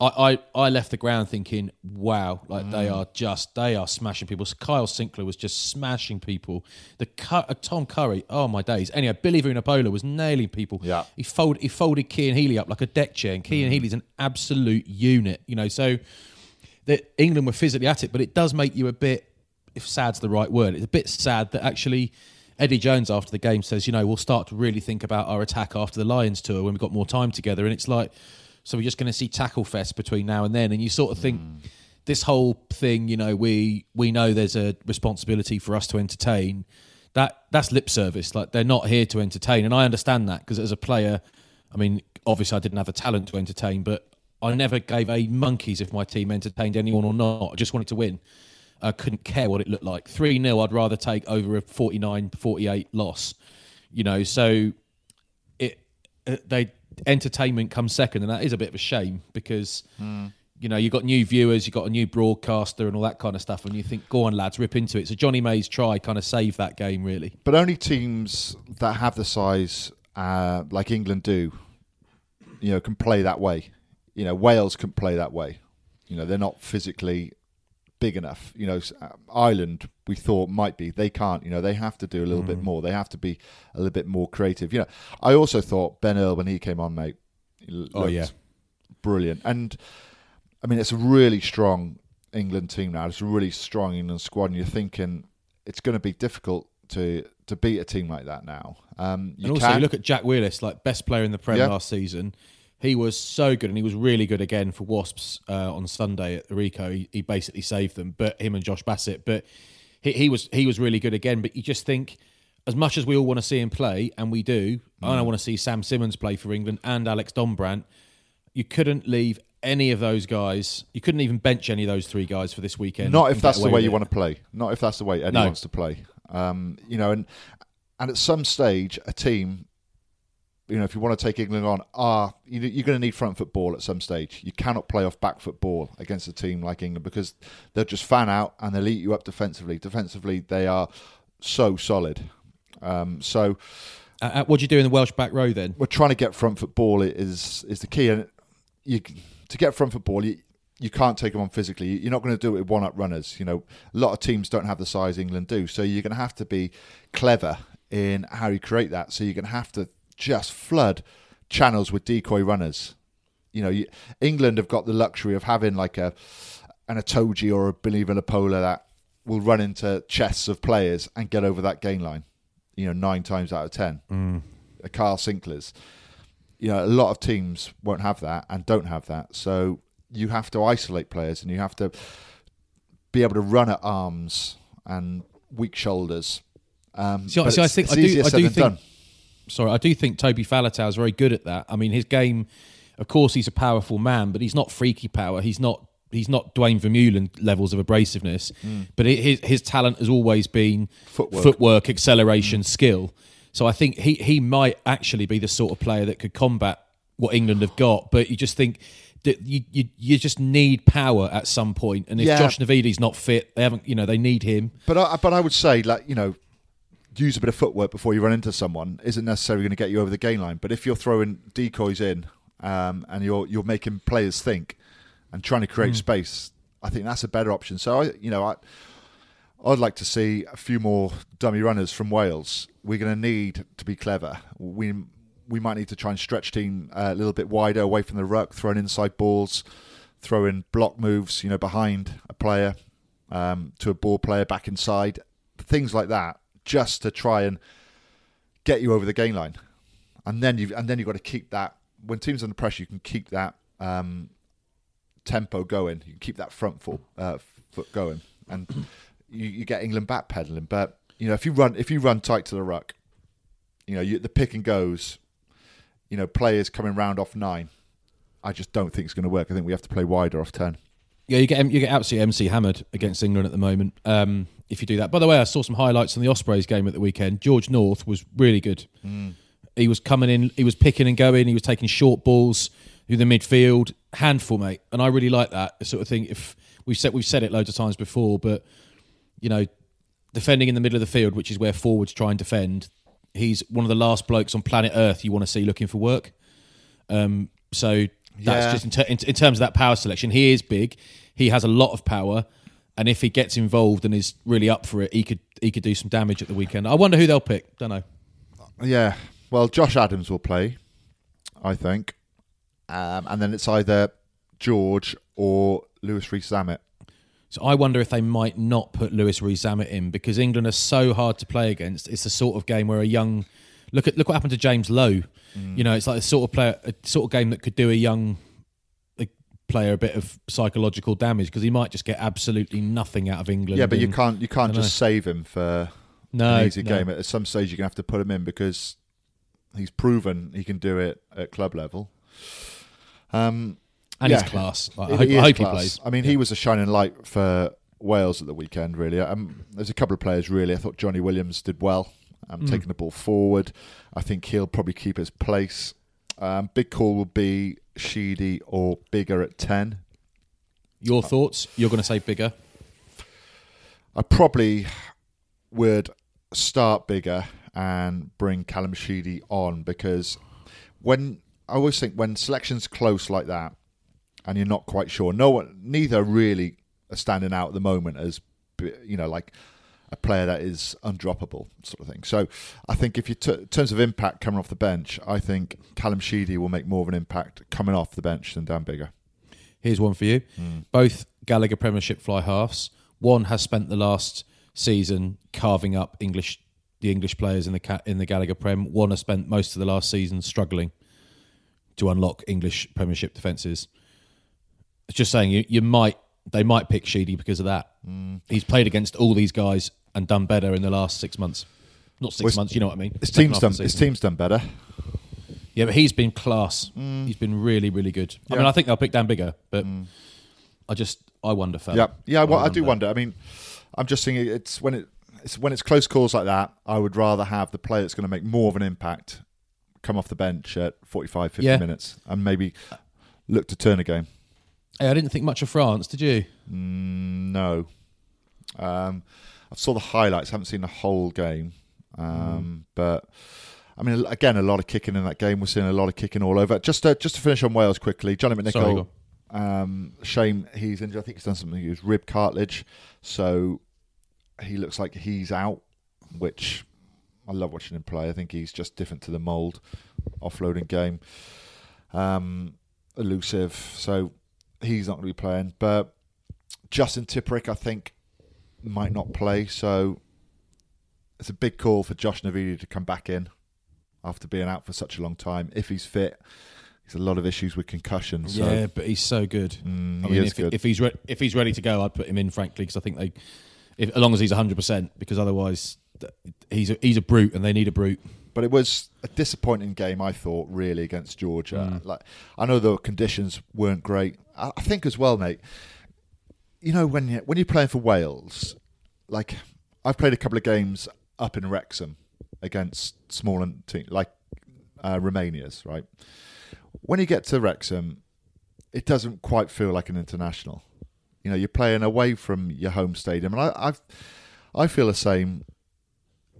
I, I, I left the ground thinking, wow, like they Mm. are just they are smashing people. Kyle Sinckler was just smashing people. The uh, Tom Curry, oh my days. Anyway, Billy Vunipola was nailing people. Yeah. he folded he folded Cian Healy up like a deck chair, and Mm. Cian Healy's an absolute unit. You know, so that England were physically at it, but it does make you a bit, if sad's the right word, it's a bit sad that actually Eddie Jones after the game says, you know, we'll start to really think about our attack after the Lions tour when we've got more time together. And it's like, so we're just going to see tackle fest between now and then. And you sort of think this whole thing, you know, we we know there's a responsibility for us to entertain. That that's lip service. Like they're not here to entertain, and I understand that because as a player, I mean, obviously I didn't have a talent to entertain, but I never gave a monkeys if my team entertained anyone or not. I just wanted to win. I couldn't care what it looked like. 3 0, I'd rather take over a 49 48 loss. You know, so it uh, they entertainment comes second, and that is a bit of a shame because you know you've got new viewers, you've got a new broadcaster, and all that kind of stuff, and you think, go on, lads, rip into it. So Jonny May's try kind of saved that game, really. But only teams that have the size uh, like England do, you know, can play that way. You know, Wales can play that way. You know, they're not physically big enough. You know, uh, Ireland we thought might be. They can't. You know, they have to do a little bit more. They have to be a little bit more creative. You know, I also thought Ben Earl when he came on, mate. Oh, yeah. brilliant. And I mean, it's a really strong England team now. It's a really strong England squad, and you're thinking it's going to be difficult to to beat a team like that now. Um, you and also, can. you look at Jack Willis, like best player in the Prem Yeah. last season. He was so good, and he was really good again for Wasps uh, on Sunday at the Ricoh. He, he basically saved them, but him and Josh Bassett. But he, he was he was really good again. But you just think as much as we all want to see him play, and we do, and I Mm. want to see Sam Simmonds play for England and Alex Dombrandt, you couldn't leave any of those guys. You couldn't even bench any of those three guys for this weekend. Not if that's the way you it. want to play. Not if that's the way Eddie No. wants to play. Um, you know, and and at some stage, a team, you know, if you want to take England on, are you, you're going to need front foot ball at some stage. You cannot play off back foot ball against a team like England because they'll just fan out and they'll eat you up defensively. Defensively, they are so solid. Um, so Uh, uh, what do you do in the Welsh back row then? we're trying to get front foot ball is is the key, and you to get front foot ball, you you can't take them on physically. You're not going to do it with one up runners. You know, a lot of teams don't have the size England do, so you're going to have to be clever in how you create that. So you're going to have to just flood channels with decoy runners. You know, you, England have got the luxury of having like a an Itoje or a Billy Vunipola that will run into chests of players and get over that gain line. You know, nine times out of ten. A Carl Sinckler's you know, a lot of teams won't have that and don't have that. So you have to isolate players and you have to be able to run at arms and weak shoulders. Um, See, see, I think- I do- I do think- done. Sorry, I do think Toby Faletau is very good at that. I mean, his game, of course, he's a powerful man, but he's not freaky power. He's not. He's not Duane Vermeulen levels of abrasiveness, mm. but it, his his talent has always been Footwork. footwork acceleration, mm. skill. So I think he he might actually be the sort of player that could combat what England have got. But you just think that you you, you just need power at some point, and if Yeah. Josh Navidi's not fit, they haven't. You know, they need him. But I, but I would say, like you know, use a bit of footwork before you run into someone isn't necessarily going to get you over the gain line. But if you're throwing decoys in um, and you're you're making players think and trying to create space, I think that's a better option. So I, you know, I. I'd like to see a few more dummy runners from Wales. We're going to need to be clever. We we might need to try and stretch team a little bit wider away from the ruck, throwing inside balls, throwing block moves, you know, behind a player um, to a ball player back inside, things like that, just to try and get you over the gain line. And then you and then you've got to keep that when teams under pressure. You can keep that um, tempo going. You can keep that front foot uh, foot going, and you, you get England backpedaling. But you know if you run if you run tight to the ruck, you know you, the pick and goes. You know players coming round off nine. I just don't think it's going to work. I think we have to play wider off ten. Yeah, you get you get absolutely MC hammered against England at the moment. Um, if you do that, by the way, I saw some highlights on the Ospreys game at the weekend. George North was really good. He was coming in, he was picking and going, he was taking short balls through the midfield, handful, mate. And I really like that sort of thing. If we've said we've said it loads of times before, but you know, defending in the middle of the field, which is where forwards try and defend, he's one of the last blokes on planet Earth you want to see looking for work. Um, so that's Yeah. just in, ter- in, in terms of that power selection. He is big. He has a lot of power, and if he gets involved and is really up for it, he could he could do some damage at the weekend. I wonder who they'll pick. Don't know. Yeah. Well, Josh Adams will play, I think. Um, and then it's either George or Louis Rees-Zammit. So I wonder if they might not put Louis Rees-Zammit in because England are so hard to play against. It's the sort of game where a young look at look what happened to James Lowe. You know, it's like a sort of player, a sort of game that could do a young player a bit of psychological damage because he might just get absolutely nothing out of England. Yeah, but you can't you can't just save him for No, an easy no. game. At some stage, you're gonna have to put him in because he's proven he can do it at club level. Um, and yeah. his class. I, I hope, he I hope he plays. I mean, he was a shining light for Wales at the weekend. Really, um, there's a couple of players. Really, I thought Johnny Williams did well, um, Mm. taking the ball forward. I think he'll probably keep his place. Um, big call will be Sheedy or Biggar at ten. Your thoughts? You're going to say Biggar. I probably would start Biggar and bring Callum Sheedy on because when I always think when selection's close like that and you're not quite sure, no one, neither really are standing out at the moment as you know like a player that is undroppable sort of thing. So I think if you t- in terms of impact coming off the bench, I think Callum Sheedy will make more of an impact coming off the bench than Dan Biggar. Here's one for you. Hmm. Both Gallagher Premiership fly halves. One has spent the last season carving up English the English players in the in the Gallagher Prem. One has spent most of the last season struggling to unlock English Premiership defences. It's just saying you, you might they might pick Sheedy because of that. Hmm. He's played against all these guys and done better in the last six months. not six Well, months. You know what I mean? His Second team's done. His team's done better. Yeah, but he's been class. He's been really, really good. I mean, I think they'll pick Dan Biggar, but I just I wonder, fella. Yeah, yeah. Well, I do wonder. I mean, I'm just thinking it's when it it's when it's close calls like that. I would rather have the player that's going to make more of an impact come off the bench at 45, 50 Yeah. minutes, and maybe look to turn a game. Hey, I didn't think much of France, did you? Mm, no, um, I saw the highlights. Haven't seen the whole game, um, but. I mean, again, a lot of kicking in that game. We're seeing a lot of kicking all over. Just to, just to finish on Wales quickly, Johnny McNicholl. um, shame he's injured. I think he's done something with his rib cartilage, so he looks like he's out. Which I love watching him play. I think he's just different to the mould, offloading game, um, elusive. So he's not going to be playing. But Justin Tipuric, I think, might not play. So it's a big call for Josh Navidi to come back in after being out for such a long time. If he's fit, he's a lot of issues with concussion. So yeah, but he's so good. Mm, I he mean, is if, good. if he's re- if he's ready to go, I'd put him in, frankly, because I think they, if, as long as he's hundred percent, because otherwise he's a, he's a brute and they need a brute. but it was a disappointing game, I thought, really against Georgia. Mm. Like I know the conditions weren't great. I, I think as well, mate. You know when you when you're playing for Wales, like I've played a couple of games up in Wrexham against smaller teams like uh, Romania's, right? When you get to Wrexham, it doesn't quite feel like an international. You know, you're playing away from your home stadium, and I, I've I feel the same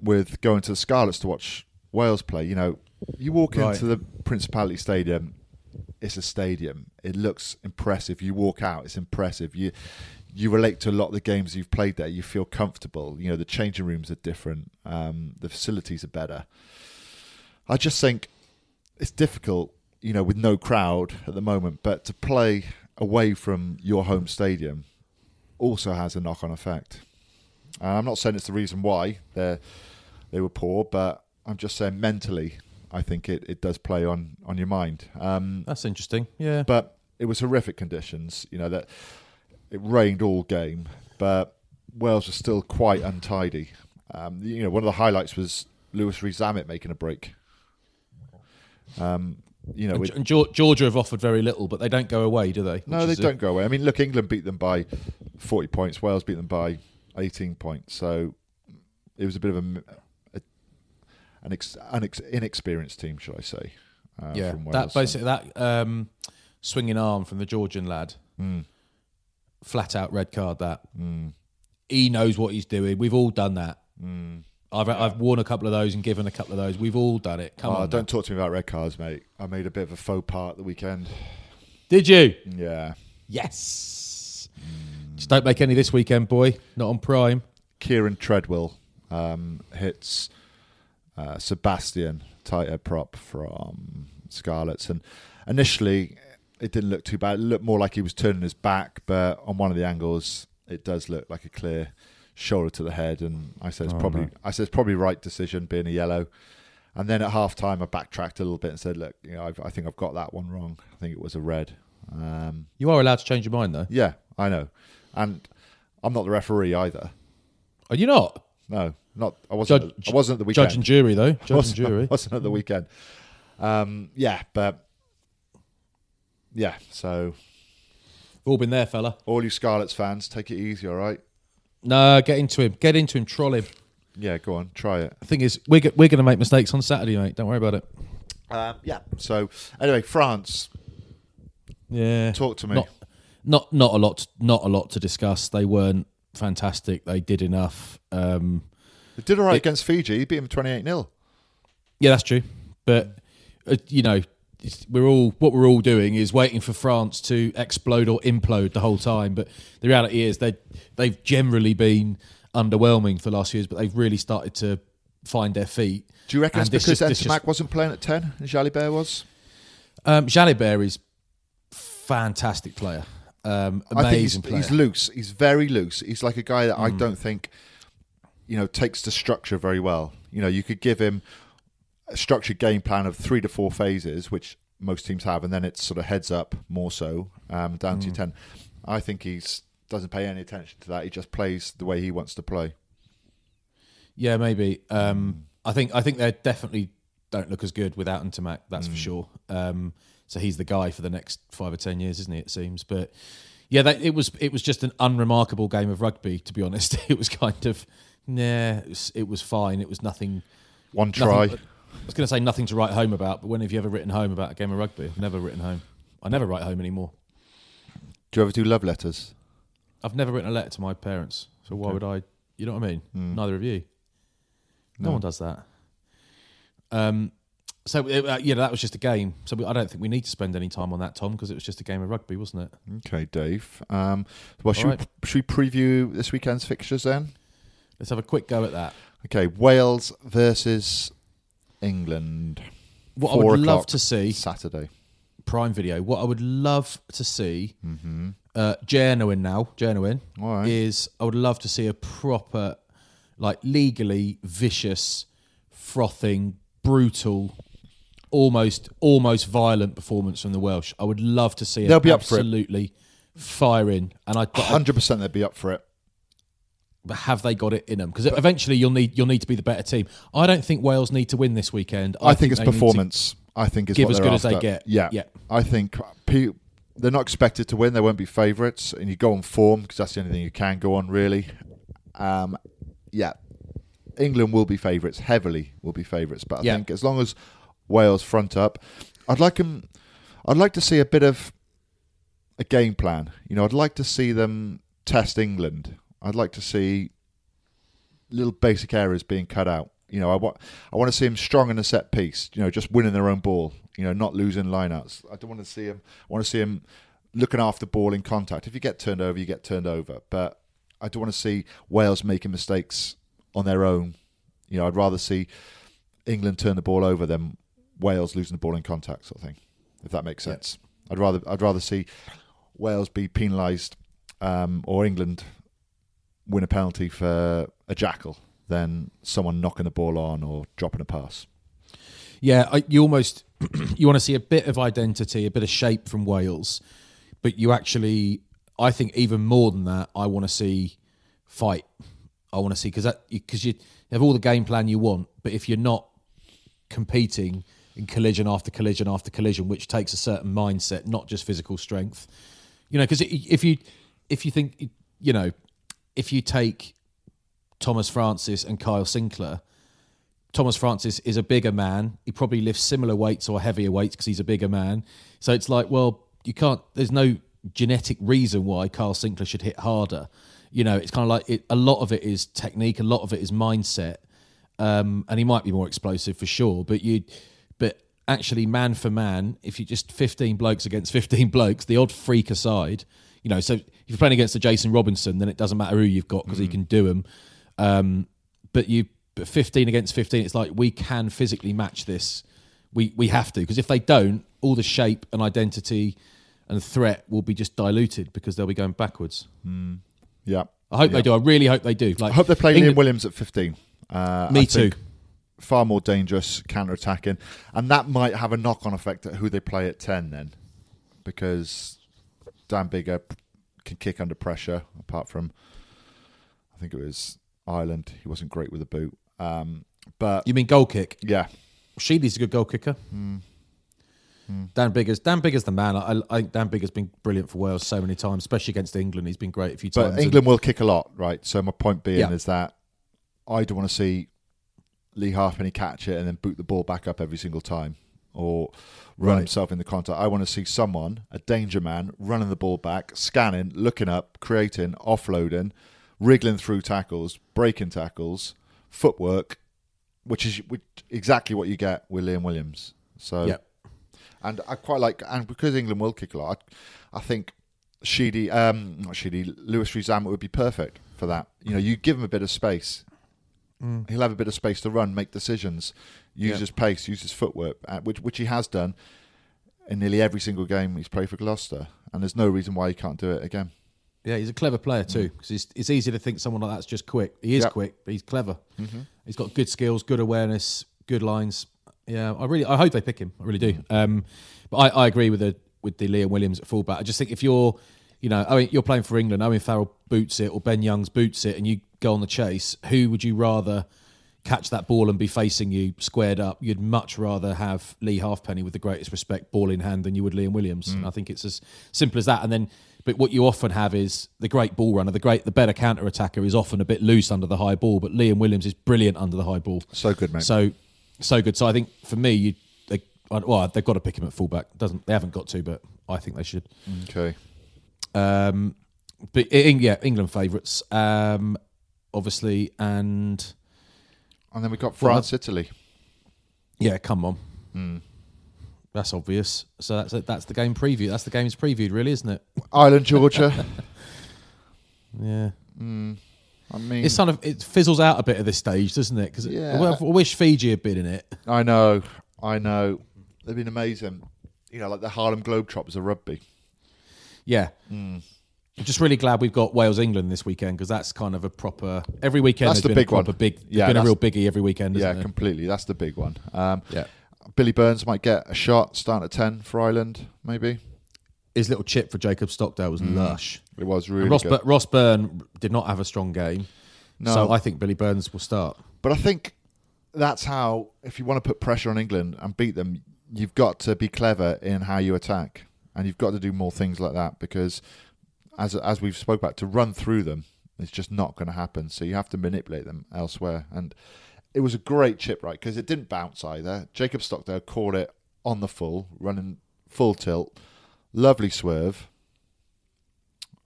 with going to the Scarlets to watch Wales play. You know, you walk Right. into the Principality Stadium, it's a stadium. It looks impressive. You walk out, it's impressive. You you relate to a lot of the games you've played there. You feel comfortable. You know, the changing rooms are different. Um, the facilities are better. I just think it's difficult, you know, with no crowd at the moment, but to play away from your home stadium also has a knock-on effect. I'm not saying it's the reason why they they were poor, but I'm just saying mentally, I think it, it does play on on your mind. Um, That's interesting. Yeah, but it was horrific conditions. You know that it rained all game, but Wales was still quite untidy. Um, you know, one of the highlights was Louis Rees-Zammit making a break. Um, you know, and, Georgia have offered very little, but they don't go away, do they? no, Which they don't go away. I mean, look, England beat them by 40 points. Wales beat them by 18 points. So it was a bit of a, a an ex, unex, inexperienced team, should I say? Uh, yeah, from Wales. that basically that um, swinging arm from the Georgian lad, Mm, flat out red card. That mm, he knows what he's doing. We've all done that. mm. I've I've worn a couple of those and given a couple of those. We've all done it. Come Oh, on, don't now. talk to me about red cards, mate. I made a bit of a faux pas at the weekend. Did you? Yeah. Yes. Just don't make any this weekend, boy. Not on Prime. Kieran Treadwell um, hits uh, Sebastian, tight head prop from Scarlets. And initially, it didn't look too bad. It looked more like he was turning his back, but on one of the angles, it does look like a clear shoulder to the head. And I said it's Oh, probably no. I said it's probably right decision being a yellow. And then at half time, I backtracked a little bit and said, "Look, you know, I've, I think I've got that one wrong. I think it was a red." Um, You are allowed to change your mind, though. yeah, I know, and I'm not the referee either. Are you not? No, not I wasn't. Judge- at, I wasn't at the weekend. Judge and jury, though. Judge and jury. wasn't at the weekend. Um, yeah, but yeah. So We've all been there, fella. all you Scarlets fans, take it easy, all right? No, get into him. Get into him. Troll him. Yeah, go on, try it. The thing is, we're, go- we're going to make mistakes on Saturday, mate. Don't worry about it. Um, yeah. So anyway, France, Yeah. talk to me. Not, not, not a lot. Not a lot to discuss. They weren't fantastic. They did enough. Um, They did all right against Fiji. Beat them twenty-eight 0 yeah, that's true. But uh, you know, we're all what we're all doing is waiting for France to explode or implode the whole time. But the reality is they they've generally been underwhelming for the last years, but they've really started to find their feet. Do you reckon And it's because just- this Ntamack just- wasn't playing at ten and Jalibert was? Um, Jalibert is fantastic player. Um, I think he's, amazing player. he's loose. He's very loose. He's like a guy that I don't think, you know, takes the structure very well. You know, you could give him a structured game plan of three to four phases, which most teams have, and then it's sort of heads up more so um, down to your ten. I think he's doesn't pay any attention to that. He just plays the way he wants to play. Yeah, maybe. Um, I think I think they definitely don't look as good without Ntamack. That's Mm. for sure. Um, so he's the guy for the next five or ten years, isn't he? It seems, but yeah, that, it was it was just an unremarkable game of rugby. To be honest, it was kind of nah. It was, it was fine. It was nothing. One nothing- try. I was going to say nothing to write home about, but when have you ever written home about a game of rugby? I've never written home. I never write home anymore. Do you ever do love letters? I've never written a letter to my parents, so why Okay. would I? You know what I mean? Mm. Neither of you. No, one does that. Um, so uh, yeah, that was just a game. So we, I don't think we need to spend any time on that, Tom, because it was just a game of rugby, wasn't it? Okay, Dave. Um, well, should, we, should we preview this weekend's fixtures then? Let's have a quick go at that. Okay, Wales versus England. What I would love to see, Saturday. Prime Video. What I would love to see, Mm-hmm. uh, genuine now, genuine right. is I would love to see a proper, like legally vicious, frothing, brutal, almost almost violent performance from the Welsh. I would love to see it They'll be up for it. absolutely firing. And I Hundred percent, they'd be up for it. But have they got it in them? Because eventually you'll need you'll need to be the better team. I don't think Wales need to win this weekend. I, think, it's they need to performance. I think it's give as good as they get. Yeah, Yeah. I think they're not expected to win. They won't be favourites, and you go on form because that's the only thing you can go on really. Um, yeah, England will be favourites heavily. Will be favourites, but I Yeah. think as long as Wales front up, I'd like them. I'd like to see a bit of a game plan. You know, I'd like to see them test England. I'd like to see little basic areas being cut out. You know, I want I want to see them strong in a set piece. You know, just winning their own ball. You know, not losing lineouts. I don't want to see them. I want to see them looking after the ball in contact. If you get turned over, you get turned over. But I don't want to see Wales making mistakes on their own. You know, I'd rather see England turn the ball over than Wales losing the ball in contact, sort of thing. If that makes Yeah. sense. I'd rather I'd rather see Wales be penalised um, or England win a penalty for a jackal than someone knocking the ball on or dropping a pass. Yeah, I, you almost you want to see a bit of identity, a bit of shape from Wales, but you actually, I think, even more than that, I want to see fight. I want to see because that because you have all the game plan you want, but if you're not competing in collision after collision after collision, which takes a certain mindset, not just physical strength, you know, because if you if you think you know if you take Thomas Francis and Kyle Sinckler. Thomas Francis is a bigger man. He probably lifts similar weights or heavier weights because he's a bigger man. So it's like, well, you can't. There's no genetic reason why Carl Sinckler should hit harder. You know, it's kind of like it, a lot of it is technique, a lot of it is mindset, um, and he might be more explosive for sure. But you, but actually, man for man, if you just 15 blokes against 15 blokes, the odd freak aside, you know. So if you're playing against a Jason Robinson, then it doesn't matter who you've got because he can do them. Um, but you but 15 against 15 it's like we can physically match this we we have to because if they don't all the shape and identity and threat will be just diluted because they'll be going backwards Yeah. i hope Yeah. they do i really hope they do like I hope they play Liam England- Williams at 15. Uh, Me I too. Far more dangerous counter attacking. And that might have a knock on effect at who they play at 10 then. Because Dan Biggar can kick under pressure, apart from, I think it was Ireland. He wasn't great with the boot. Um, but you mean goal kick yeah, Sheedy's a good goal kicker Dan Biggar's, Dan Biggar's, the man. I, I think Dan Biggar's has been brilliant for Wales so many times, especially against England. He's been great a few times. But And- England will kick a lot, right? So my point being Yeah. is that I don't want to see Lee Halfpenny catch it and then boot the ball back up every single time or run Right. himself in the contact. I want to see someone, a danger man, running the ball back, scanning, looking up, creating, offloading, wriggling through tackles, breaking tackles, footwork, which is which, exactly what you get with Liam Williams. So Yeah. and I quite like, and because England will kick a lot, I, I think Sheedy, um, not Sheedy, Louis Rees-Zammit would be perfect for that. You know, you give him a bit of space, he'll have a bit of space to run, make decisions, use Yeah. his pace, use his footwork, uh, which which he has done in nearly every single game he's played for Gloucester, and there's no reason why he can't do it again. Yeah, he's a clever player too. Because it's, it's easy to think someone like that's just quick. He is Yep. quick, but he's clever. He's got good skills, good awareness, good lines. Yeah, I really, I hope they pick him. I really do. Um, but I, I agree with the with the Liam Williams at fullback. I just think if you're, you know, Owen, you're playing for England, Owen Farrell boots it or Ben Youngs boots it, and you go on the chase, who would you rather? Catch that ball and be facing you squared up, you'd much rather have Lee Halfpenny with the greatest respect ball in hand than you would Liam Williams. And I think it's as simple as that. And then, but what you often have is the great ball runner, the great, the better counter attacker is often a bit loose under the high ball, but Liam Williams is brilliant under the high ball. So good, mate. So, so good. So I think for me, you, they, well, they've got to pick him at fullback. Doesn't they haven't got to, but I think they should. Okay. Um, but in, yeah, England favourites, um, obviously, and And then we've got France, Italy. yeah, come on, hmm. that's obvious. So that's it. That's the game preview. That's the game's previewed, really, isn't it? Ireland, Georgia. Yeah, hmm. I mean, it's kind of it fizzles out a bit at this stage, doesn't it? Because Yeah. I wish Fiji had been in it. I know, I know. They've been amazing. You know, like the Harlem Globetrotters of rugby. Yeah. Hmm. I'm just really glad we've got Wales England this weekend because that's kind of a proper every weekend. That's the been big a one. Big, Yeah, been a real biggie every weekend. Yeah, it? completely. That's the big one. Um, Yeah. Billy Burns might get a shot starting at 10 for Ireland, maybe. His little chip for Jacob Stockdale was lush. It was And really Ross, good. Ross Byrne did not have a strong game, No. so I think Billy Burns will start. But I think that's how, if you want to put pressure on England and beat them, you've got to be clever in how you attack, and you've got to do more things like that because, as as we've spoke about, to run through them, it's just not going to happen. So you have to manipulate them elsewhere. And it was a great chip, right? Because it didn't bounce either. Jacob Stockdale caught it on the full, running full tilt, lovely swerve,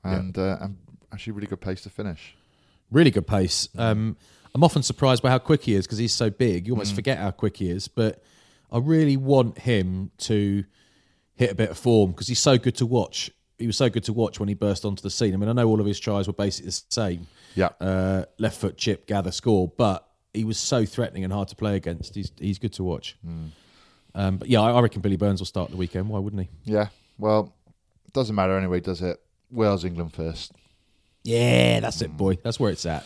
and uh, and actually really good pace to finish. Really good pace. Um, I'm often surprised by how quick he is because he's so big. You almost forget how quick he is. But I really want him to hit a bit of form because he's so good to watch. He was so good to watch when he burst onto the scene. I mean, I know all of his tries were basically the same. Yeah. Uh, left foot chip, gather, score. But he was so threatening and hard to play against. He's he's good to watch. Um, but yeah, I, I reckon Billy Burns will start the weekend. Why wouldn't he? Yeah. Well, doesn't matter anyway, does it? Wales, England first. Yeah, that's it, boy. That's where it's at.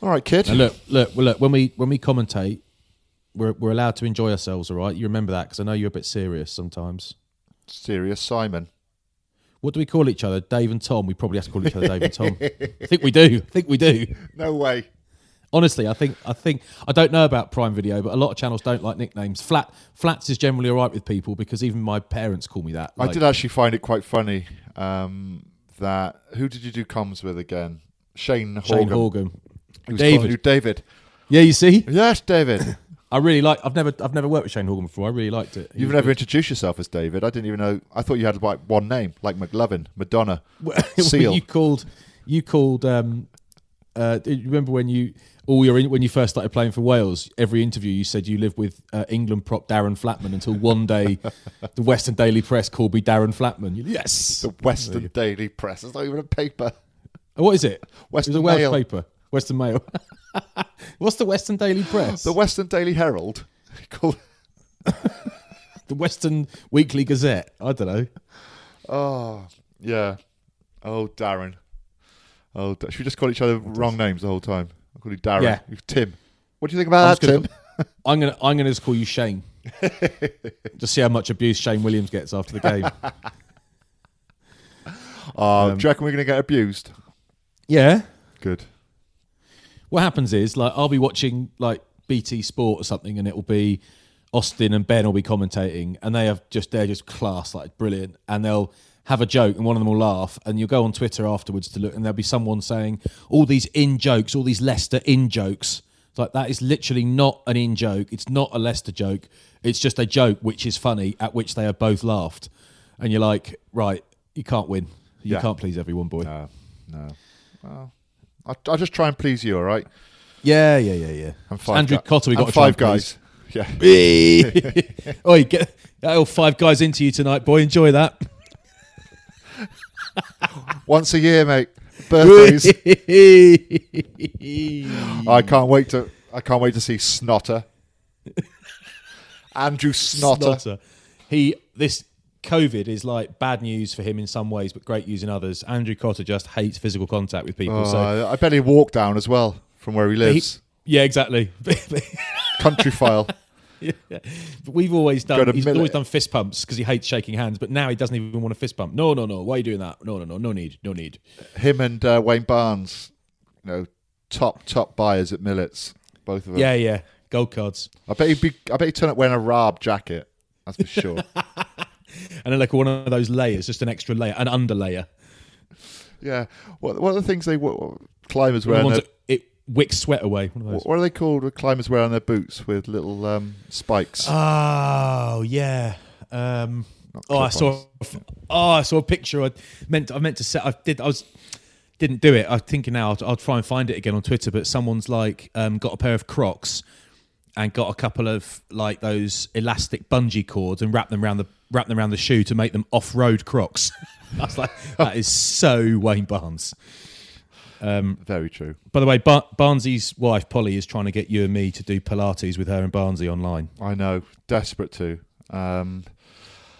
All right, kid. Now look, look, well, look. When we when we commentate, we're we're allowed to enjoy ourselves. All right, you remember that because I know you're a bit serious sometimes. Serious Simon. What do we call each other? Dave and Tom. We probably have to call each other Dave and Tom. I think we do. I think we do. No way. Honestly, I think I think I don't know about Prime Video, but a lot of channels don't like nicknames. Flat Flats is generally all right with people because even my parents call me that. I Like, did actually find it quite funny um, that. Who did you do comms with again? Shane Horgan. Shane Horgan. He was calling David. you David. Yeah, you see, Yes, David. I really like. I've never I've never worked with Shane Horgan before. I really liked it. He You've was never good. introduced yourself as David. I didn't even know. I thought you had like one name, like McLovin, Madonna, Seal. you called you called um uh you remember when you all your when you first started playing for Wales every interview you said you lived with uh, England prop Darren Flatman until one day the Western Daily Press called me Darren Flatman You- yes the Western Daily Press. It's not even a paper. Oh, what is it Western it Welsh paper Western Mail what's the Western Daily Press The Western Daily Herald. Called the Western Weekly Gazette I don't know Oh, yeah. Oh, Darren. Oh, Da- should we just call each other wrong names the whole time? I'll call you Darren. Yeah. You Tim. What do you think I'm about just that, gonna- Tim? I'm gonna I'm gonna just call you Shane just see how much abuse Shane Williams gets after the game Oh, Um, do you reckon we're going to get abused? yeah Good. What happens is like I'll be watching like BT Sport or something, and it will be Austin and Ben will be commentating, and they have just they're just class, like brilliant, and they'll have a joke, and one of them will laugh, and you'll go on Twitter afterwards to look, and there'll be someone saying all these in jokes, all these Leicester in jokes. It's like that is literally not an in joke. It's not a Leicester joke. It's just a joke which is funny, at which they have both laughed, and you're like, right, you can't win. You Yeah. can't please everyone, boy. No, no. Well, I'll, I'll just try and please you, all right? Yeah, yeah, yeah, yeah. And five Andrew gu- Cotter, we got and to try five and guys. Yeah. Oi, get oh, five guys into you tonight, boy. Enjoy that. Once a year, mate. Birthdays. I can't wait to. I can't wait to see Snotter. Andrew Snotter. Snotter. He this COVID is like bad news for him in some ways, but great news in others. Andrew Cotter just hates physical contact with people. Oh, so I bet he walked down as well from where he he- lives. yeah, exactly. Country file. But we've always done. He's always done fist pumps because he hates shaking hands. But now he doesn't even want a fist pump. No, no, no. Why are you doing that? No, no, no. No need. No need. Him and uh, Wayne Barnes, you know, top top buyers at Millets. both of them. Yeah, yeah. Gold cards. I bet he'd be. I bet he'd turn up wearing a Rab jacket. That's for sure. And then like one of those layers, just an extra layer, an underlayer. yeah. What What are the things they what, climbers wear? of their, that it wicks sweat away. One of those. what are they called? The climbers wear on their boots with little um, spikes. Oh yeah. Um, oh, I saw. Oh, I saw a picture. I meant. I meant to set. I did. I was. Didn't do it. I'm thinking now. I'll, I'll try and find it again on Twitter. But someone's like um, got a pair of Crocs and got a couple of like those elastic bungee cords and wrapped them around the wrapped them around the shoe to make them off-road Crocs. I was like, that is so Wayne Barnes. Very true. By the way, Bar- Barnsley's wife Polly is trying to get you and me to do Pilates with her and Barnsley online. I know. Desperate to. Um,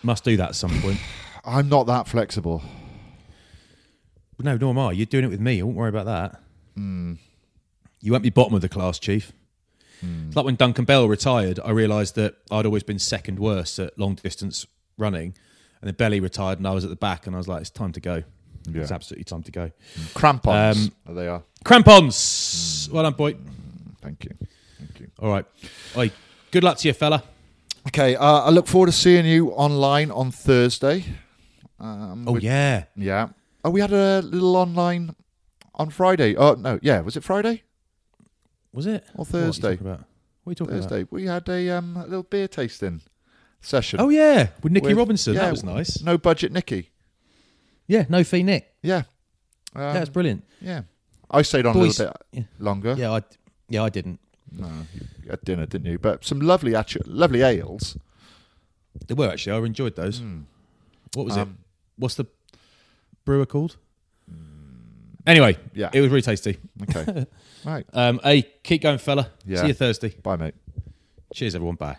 Must do that at some point. I'm not that flexible. No, nor am I. You're doing it with me. I won't worry about that. Hmm. You won't be bottom of the class, Chief. It's like when Duncan Bell retired, I realised that I'd always been second worst at long distance running. And then Belly retired and I was at the back and I was like, it's time to go. Yeah. It's absolutely time to go. Crampons. Um, There they are. Crampons! Well done, boy. Thank you. Thank you. All right. Oi, good luck to you, fella. Okay. Uh, I look forward to seeing you online on Thursday. Um, Oh, yeah. Yeah. Oh, we had a little online on Friday. Oh no, yeah. Was it Friday Was it? or What are you Thursday? talking about? What are you talking about? Thursday. We had a um, a little beer tasting session. Oh, yeah. With Nicky with- Robinson. yeah, that was nice. No budget, Nicky. Yeah, no fee Nick. Yeah. Um, yeah, it's brilliant. yeah. I stayed on Boys- a little bit yeah. longer. Yeah, I, yeah, I didn't. No, you had dinner, didn't you? But some lovely, actu- lovely ales. They were actually. I enjoyed those. What was it? Um, What's the brewer called? Anyway, Yeah. it was really tasty. Okay. right. Um, hey, keep going, fella. Yeah. See you Thursday. Bye, mate. Cheers, everyone. Bye.